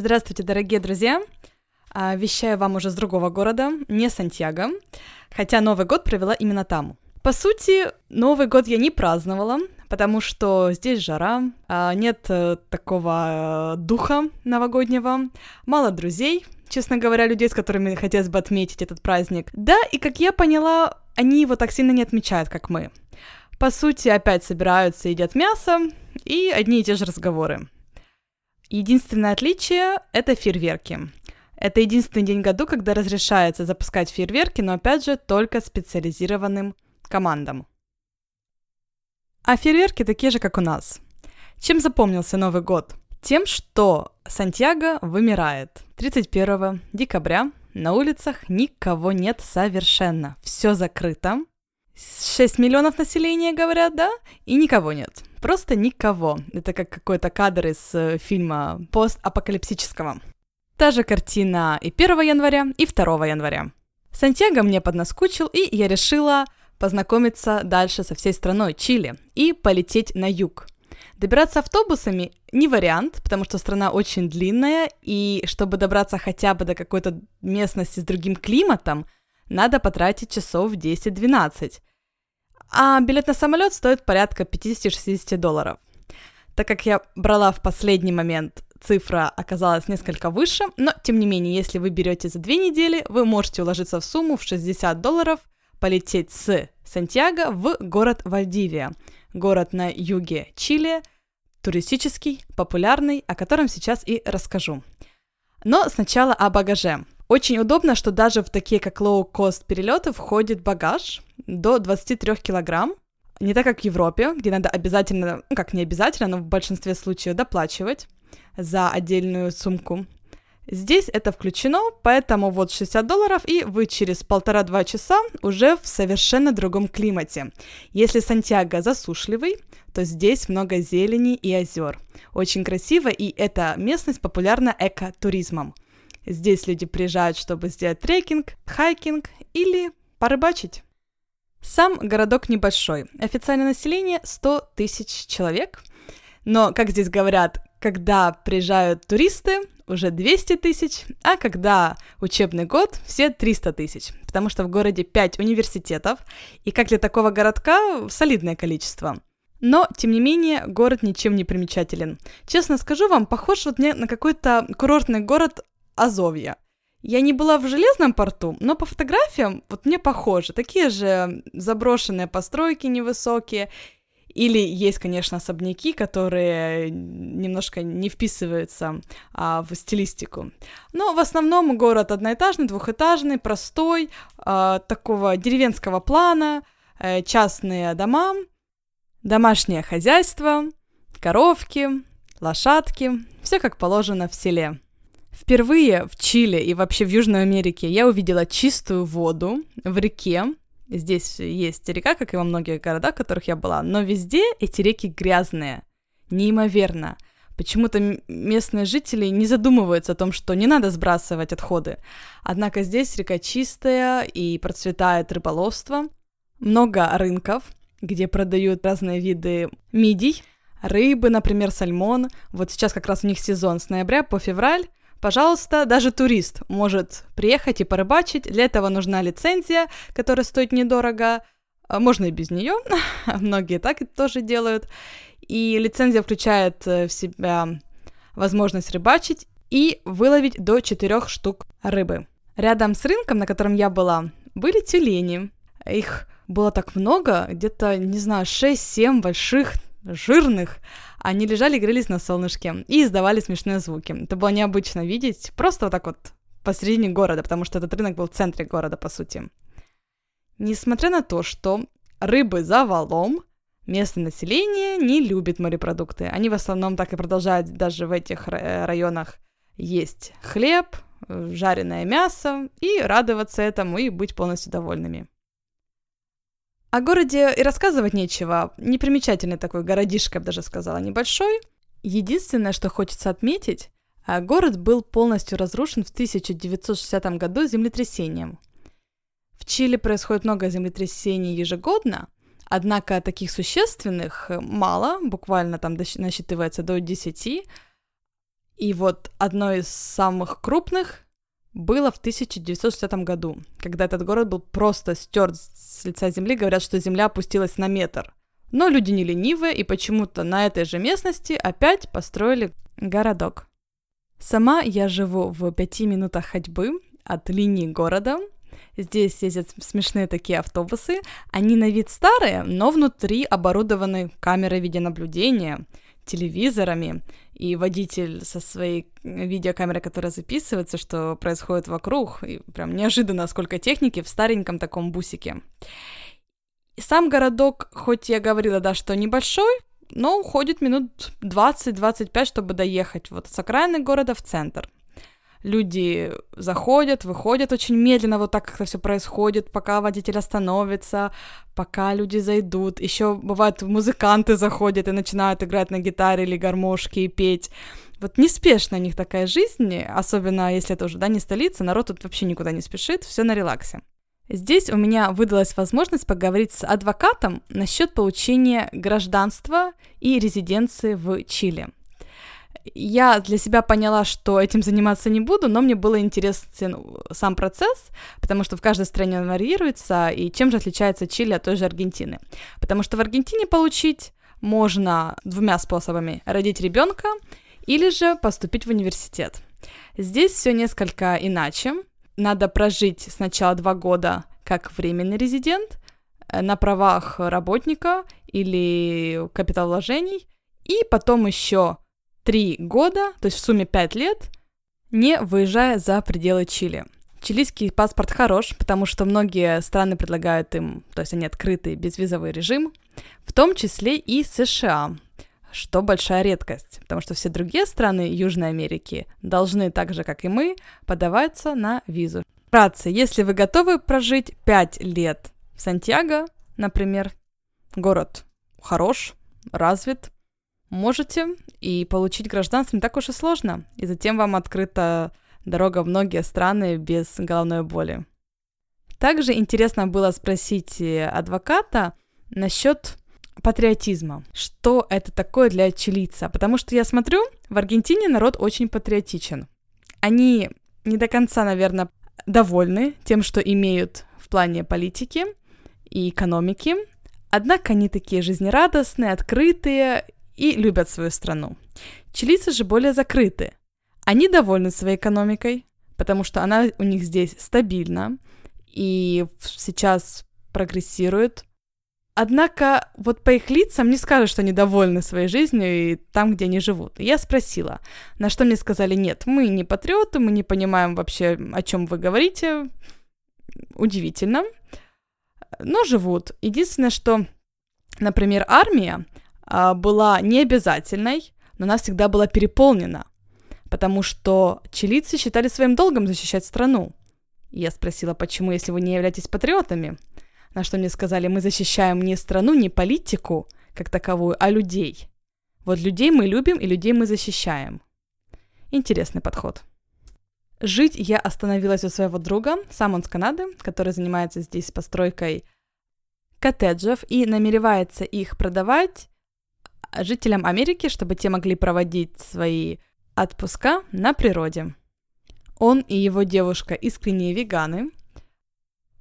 Здравствуйте, дорогие друзья! А, вещаю вам уже с другого города, не Сантьяго, хотя Новый год провела именно там. По сути, Новый год я не праздновала, потому что здесь жара, а, нет э, такого э, духа новогоднего, мало друзей, честно говоря, людей, с которыми хотелось бы отметить этот праздник. Да, и как я поняла, они его так сильно не отмечают, как мы. По сути, опять собираются, едят мясо, и одни и те же разговоры. Единственное отличие — это фейерверки. Это единственный день году, когда разрешается запускать фейерверки, но опять же только специализированным командам. А фейерверки такие же, как у нас. Чем запомнился Новый год? Тем, что Сантьяго вымирает. 31 декабря на улицах никого нет совершенно. Все закрыто. 6 миллионов населения, говорят, да? И никого нет. Просто никого. Это как какой-то кадр из э, фильма постапокалипсического. Та же картина и 1 января, и 2 января. Сантьяго мне поднаскучил, и я решила познакомиться дальше со всей страной Чили и полететь на юг. Добираться автобусами не вариант, потому что страна очень длинная, и чтобы добраться хотя бы до какой-то местности с другим климатом, надо потратить часов 10-12. А билет на самолет стоит порядка 50-60 долларов. Так как я брала в последний момент, цифра оказалась несколько выше, но тем не менее, если вы берете за две недели, вы можете уложиться в сумму в 60 долларов, полететь с Сантьяго в город Вальдивия, город на юге Чили, туристический, популярный, о котором сейчас и расскажу. Но сначала о багаже. Очень удобно, что даже в такие как low-cost перелеты входит багаж до 23 килограмм. Не так, как в Европе, где надо обязательно, ну как не обязательно, но в большинстве случаев доплачивать за отдельную сумку. Здесь это включено, поэтому вот 60 долларов, и вы через полтора-два часа уже в совершенно другом климате. Если Сантьяго засушливый, то здесь много зелени и озер. Очень красиво, и эта местность популярна экотуризмом. Здесь люди приезжают, чтобы сделать трекинг, хайкинг или порыбачить. Сам городок небольшой. Официальное население 100 тысяч человек. Но, как здесь говорят, когда приезжают туристы, уже 200 тысяч, а когда учебный год, все 300 тысяч, потому что в городе 5 университетов, и как для такого городка солидное количество. Но, тем не менее, город ничем не примечателен. Честно скажу вам, похож вот мне на какой-то курортный город Азовья. Я не была в железном порту, но по фотографиям вот мне похоже. Такие же заброшенные постройки невысокие. Или есть, конечно, особняки, которые немножко не вписываются а, в стилистику. Но в основном город одноэтажный, двухэтажный, простой, а, такого деревенского плана, а, частные дома, домашнее хозяйство, коровки, лошадки, все как положено в селе. Впервые в Чили и вообще в Южной Америке я увидела чистую воду в реке. Здесь есть река, как и во многих городах, в которых я была, но везде эти реки грязные. Неимоверно. Почему-то местные жители не задумываются о том, что не надо сбрасывать отходы. Однако здесь река чистая и процветает рыболовство. Много рынков, где продают разные виды мидий, рыбы, например, сальмон. Вот сейчас как раз у них сезон с ноября по февраль. Пожалуйста, даже турист может приехать и порыбачить. Для этого нужна лицензия, которая стоит недорого. А, можно и без нее. Многие так тоже делают. И лицензия включает э, в себя возможность рыбачить и выловить до 4 штук рыбы. Рядом с рынком, на котором я была, были тюлени. Их было так много, где-то, не знаю, 6-7 больших, жирных. Они лежали, грелись на солнышке и издавали смешные звуки. Это было необычно видеть, просто вот так вот посредине города, потому что этот рынок был в центре города, по сути. Несмотря на то, что рыбы за валом, местное население не любит морепродукты. Они в основном так и продолжают даже в этих районах есть хлеб, жареное мясо и радоваться этому и быть полностью довольными. О городе и рассказывать нечего. Непримечательный такой городишко, я бы даже сказала, небольшой. Единственное, что хочется отметить, а, город был полностью разрушен в 1960 году землетрясением. В Чили происходит много землетрясений ежегодно, однако таких существенных мало, буквально там насчитывается до 10, И вот одно из самых крупных было в 1960 году, когда этот город был просто стерт с лица земли. Говорят, что земля опустилась на метр. Но люди не ленивые, и почему-то на этой же местности опять построили городок. Сама я живу в пяти минутах ходьбы от линии города. Здесь ездят смешные такие автобусы. Они на вид старые, но внутри оборудованы камерой видеонаблюдения, телевизорами, и водитель со своей видеокамерой, которая записывается, что происходит вокруг, и прям неожиданно сколько техники в стареньком таком бусике. Сам городок, хоть я говорила, да, что небольшой, но уходит минут 20-25, чтобы доехать вот с окраины города в центр. Люди заходят, выходят очень медленно, вот так как это все происходит, пока водитель остановится, пока люди зайдут. Еще бывает, музыканты заходят и начинают играть на гитаре или гармошке и петь. Вот неспешно у них такая жизнь, особенно если это уже, да, не столица, народ тут вообще никуда не спешит, все на релаксе. Здесь у меня выдалась возможность поговорить с адвокатом насчет получения гражданства и резиденции в Чили. Я для себя поняла, что этим заниматься не буду, но мне было интересен сам процесс, потому что в каждой стране он варьируется, и чем же отличается Чили от той же Аргентины. Потому что в Аргентине получить можно двумя способами. Родить ребенка или же поступить в университет. Здесь все несколько иначе надо прожить сначала два года как временный резидент э, на правах работника или капиталовложений, и потом еще три года, то есть в сумме пять лет, не выезжая за пределы Чили. Чилийский паспорт хорош, потому что многие страны предлагают им, то есть они открытый безвизовый режим, в том числе и США что большая редкость, потому что все другие страны Южной Америки должны, так же как и мы, подаваться на визу. Вкратце, если вы готовы прожить 5 лет в Сантьяго, например, город хорош, развит, можете и получить гражданство не так уж и сложно, и затем вам открыта дорога в многие страны без головной боли. Также интересно было спросить адвоката насчет патриотизма. Что это такое для чилийца? Потому что я смотрю, в Аргентине народ очень патриотичен. Они не до конца, наверное, довольны тем, что имеют в плане политики и экономики. Однако они такие жизнерадостные, открытые и любят свою страну. Чилийцы же более закрыты. Они довольны своей экономикой, потому что она у них здесь стабильна и сейчас прогрессирует, Однако вот по их лицам не скажешь, что они довольны своей жизнью и там, где они живут. Я спросила, на что мне сказали, нет, мы не патриоты, мы не понимаем вообще, о чем вы говорите. Удивительно. Но живут. Единственное, что, например, армия была не обязательной, но она всегда была переполнена, потому что чилийцы считали своим долгом защищать страну. Я спросила, почему, если вы не являетесь патриотами? На что мне сказали, мы защищаем не страну, не политику как таковую, а людей. Вот людей мы любим и людей мы защищаем. Интересный подход. Жить я остановилась у своего друга, сам он с Канады, который занимается здесь постройкой коттеджев и намеревается их продавать жителям Америки, чтобы те могли проводить свои отпуска на природе. Он и его девушка искренние веганы,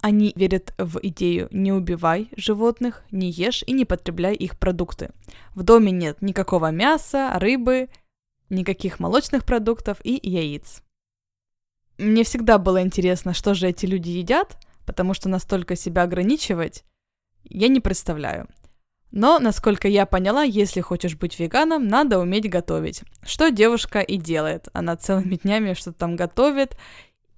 они верят в идею «не убивай животных, не ешь и не потребляй их продукты». В доме нет никакого мяса, рыбы, никаких молочных продуктов и яиц. Мне всегда было интересно, что же эти люди едят, потому что настолько себя ограничивать я не представляю. Но, насколько я поняла, если хочешь быть веганом, надо уметь готовить. Что девушка и делает. Она целыми днями что-то там готовит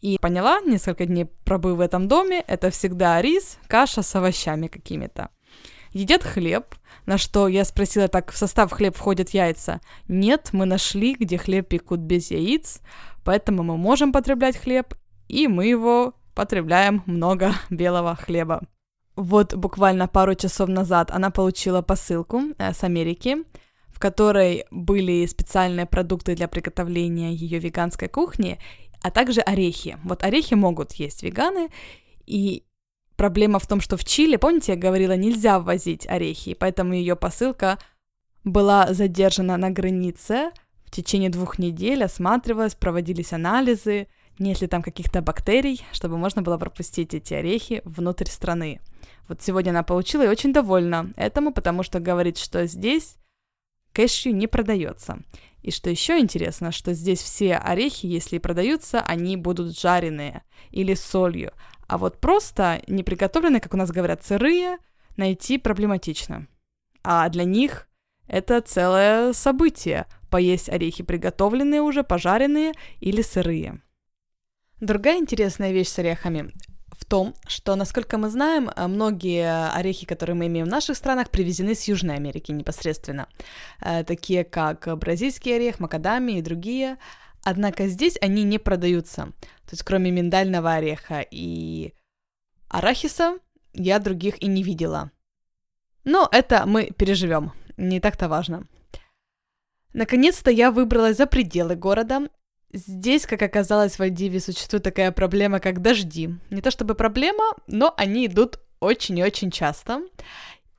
и поняла, несколько дней пробыв в этом доме, это всегда рис, каша с овощами какими-то. Едят хлеб, на что я спросила, так в состав хлеб входят яйца? Нет, мы нашли, где хлеб пекут без яиц, поэтому мы можем потреблять хлеб, и мы его потребляем много белого хлеба. Вот буквально пару часов назад она получила посылку э, с Америки, в которой были специальные продукты для приготовления ее веганской кухни, а также орехи. Вот орехи могут есть веганы, и проблема в том, что в Чили, помните, я говорила, нельзя ввозить орехи, поэтому ее посылка была задержана на границе В течение двух недель осматривалось, проводились анализы, нет ли там каких-то бактерий, чтобы можно было пропустить эти орехи внутрь страны. Вот сегодня она получила и очень довольна этому, потому что говорит, что здесь кэшью не продается. И что еще интересно, что здесь все орехи, если и продаются, они будут жареные или солью. А вот просто не приготовленные, как у нас говорят, сырые, найти проблематично. А для них это целое событие – поесть орехи приготовленные уже, пожаренные или сырые. Другая интересная вещь с орехами в том, что, насколько мы знаем, э, многие орехи, которые мы имеем в наших странах, привезены с Южной Америки непосредственно, э, такие как бразильский орех, макадами и другие. Однако здесь они не продаются. То есть кроме миндального ореха и арахиса я других и не видела. Но это мы переживем, не так-то важно. Наконец-то я выбралась за пределы города Здесь, как оказалось, в Альдиве существует такая проблема, как дожди. Не то чтобы проблема, но они идут очень и очень часто.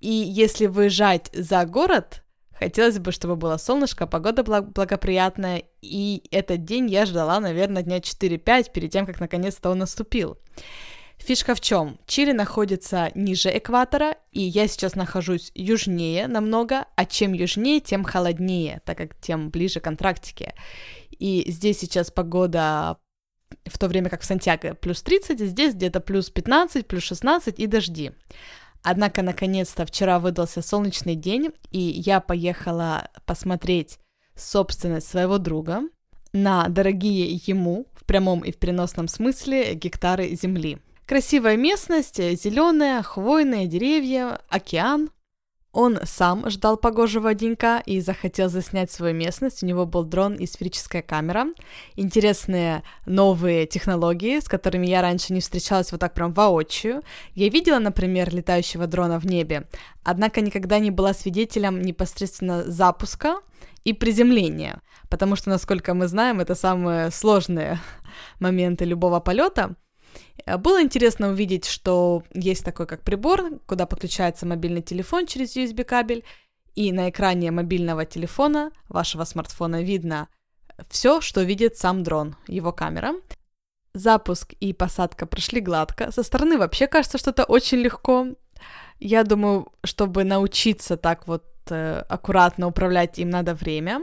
И если выезжать за город, хотелось бы, чтобы было солнышко, погода благоприятная, и этот день я ждала, наверное, дня 4-5 перед тем, как наконец-то он наступил. Фишка в чем? Чили находится ниже экватора, и я сейчас нахожусь южнее намного, а чем южнее, тем холоднее, так как тем ближе к Антарктике. И здесь сейчас погода в то время как в Сантьяго плюс 30, здесь где-то плюс 15, плюс 16 и дожди. Однако, наконец-то, вчера выдался солнечный день, и я поехала посмотреть собственность своего друга на дорогие ему, в прямом и в переносном смысле, гектары земли. Красивая местность, зеленая, хвойные деревья, океан. Он сам ждал погожего денька и захотел заснять свою местность. У него был дрон и сферическая камера. Интересные новые технологии, с которыми я раньше не встречалась вот так прям воочию. Я видела, например, летающего дрона в небе, однако никогда не была свидетелем непосредственно запуска и приземления, потому что, насколько мы знаем, это самые сложные моменты любого полета. Э, было интересно увидеть, что есть такой как прибор, куда подключается мобильный телефон через USB кабель, и на экране мобильного телефона вашего смартфона видно все, что видит сам дрон, его камера. Запуск и посадка прошли гладко. Со стороны вообще кажется, что это очень легко. Я думаю, чтобы научиться так вот э, аккуратно управлять им надо время.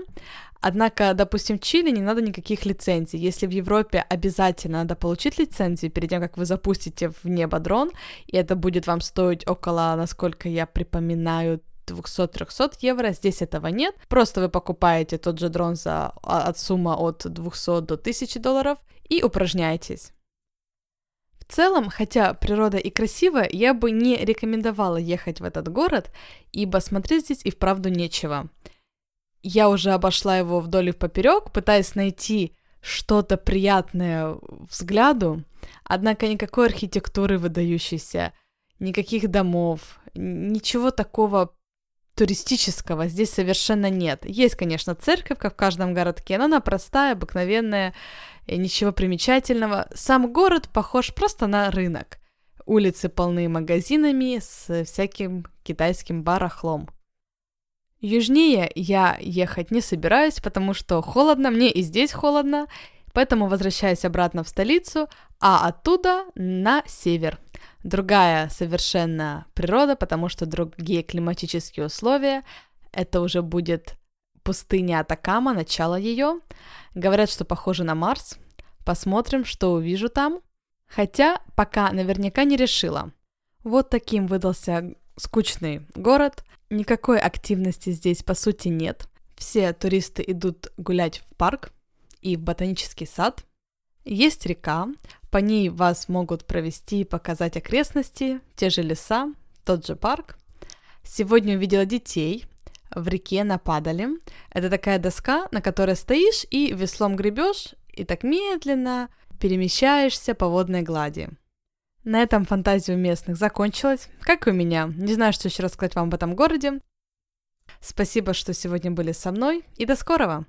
Однако, допустим, в Чили не надо никаких лицензий. Если в Европе обязательно надо получить лицензию перед тем, как вы запустите в небо дрон, и это будет вам стоить около, насколько я припоминаю, 200-300 евро, здесь этого нет. Просто вы покупаете тот же дрон за а, от суммы от 200 до 1000 долларов и упражняетесь. В целом, хотя природа и красивая, я бы не рекомендовала ехать в этот город, ибо смотреть здесь и вправду нечего я уже обошла его вдоль и поперек, пытаясь найти что-то приятное взгляду, однако никакой архитектуры выдающейся, никаких домов, ничего такого туристического здесь совершенно нет. Есть, конечно, церковь, как в каждом городке, но она простая, обыкновенная, ничего примечательного. Сам город похож просто на рынок. Улицы полны магазинами с всяким китайским барахлом. Южнее я ехать не собираюсь, потому что холодно, мне и здесь холодно, поэтому возвращаюсь обратно в столицу, а оттуда на север. Другая совершенно природа, потому что другие климатические условия. Это уже будет пустыня Атакама, начало ее. Говорят, что похоже на Марс. Посмотрим, что увижу там. Хотя пока наверняка не решила. Вот таким выдался скучный город. Никакой активности здесь по сути нет. Все туристы идут гулять в парк и в ботанический сад. Есть река, по ней вас могут провести и показать окрестности, те же леса, тот же парк. Сегодня увидела детей в реке на падале. Это такая доска, на которой стоишь и веслом гребешь, и так медленно перемещаешься по водной глади. На этом фантазия у местных закончилась, как и у меня. Не знаю, что еще рассказать вам об этом городе. Спасибо, что сегодня были со мной, и до скорого!